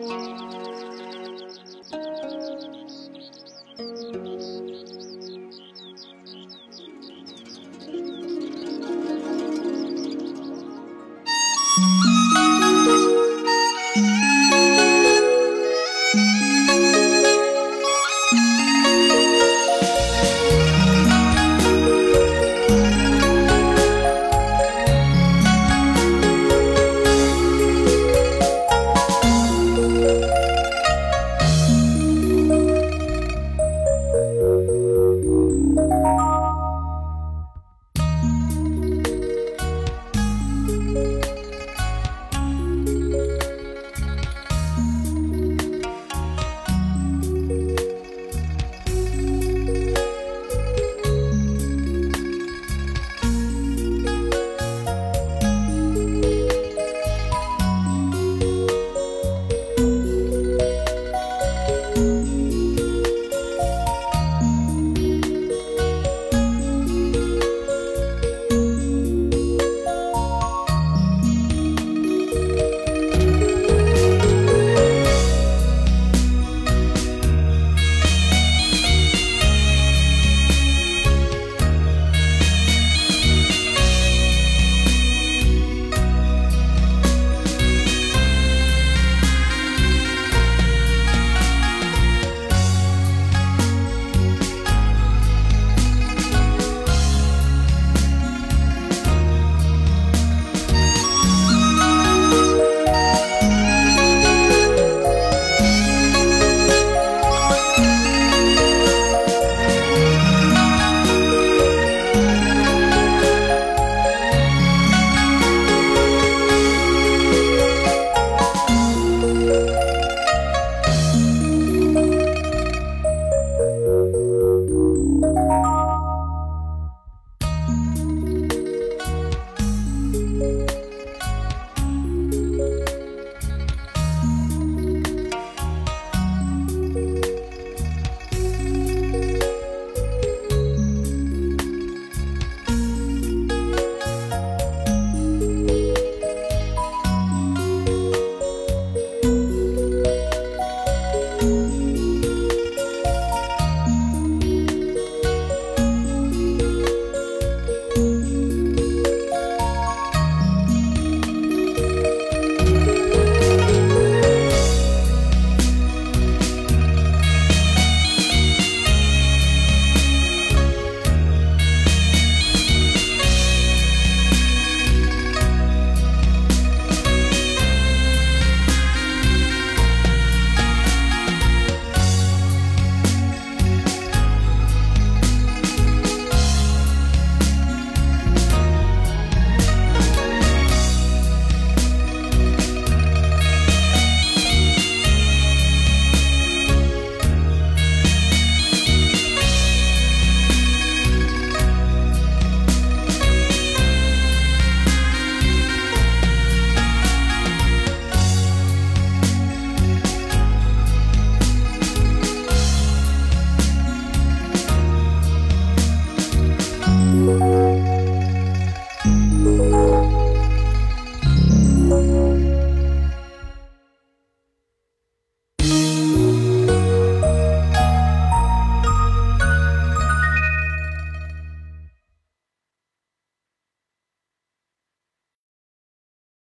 Música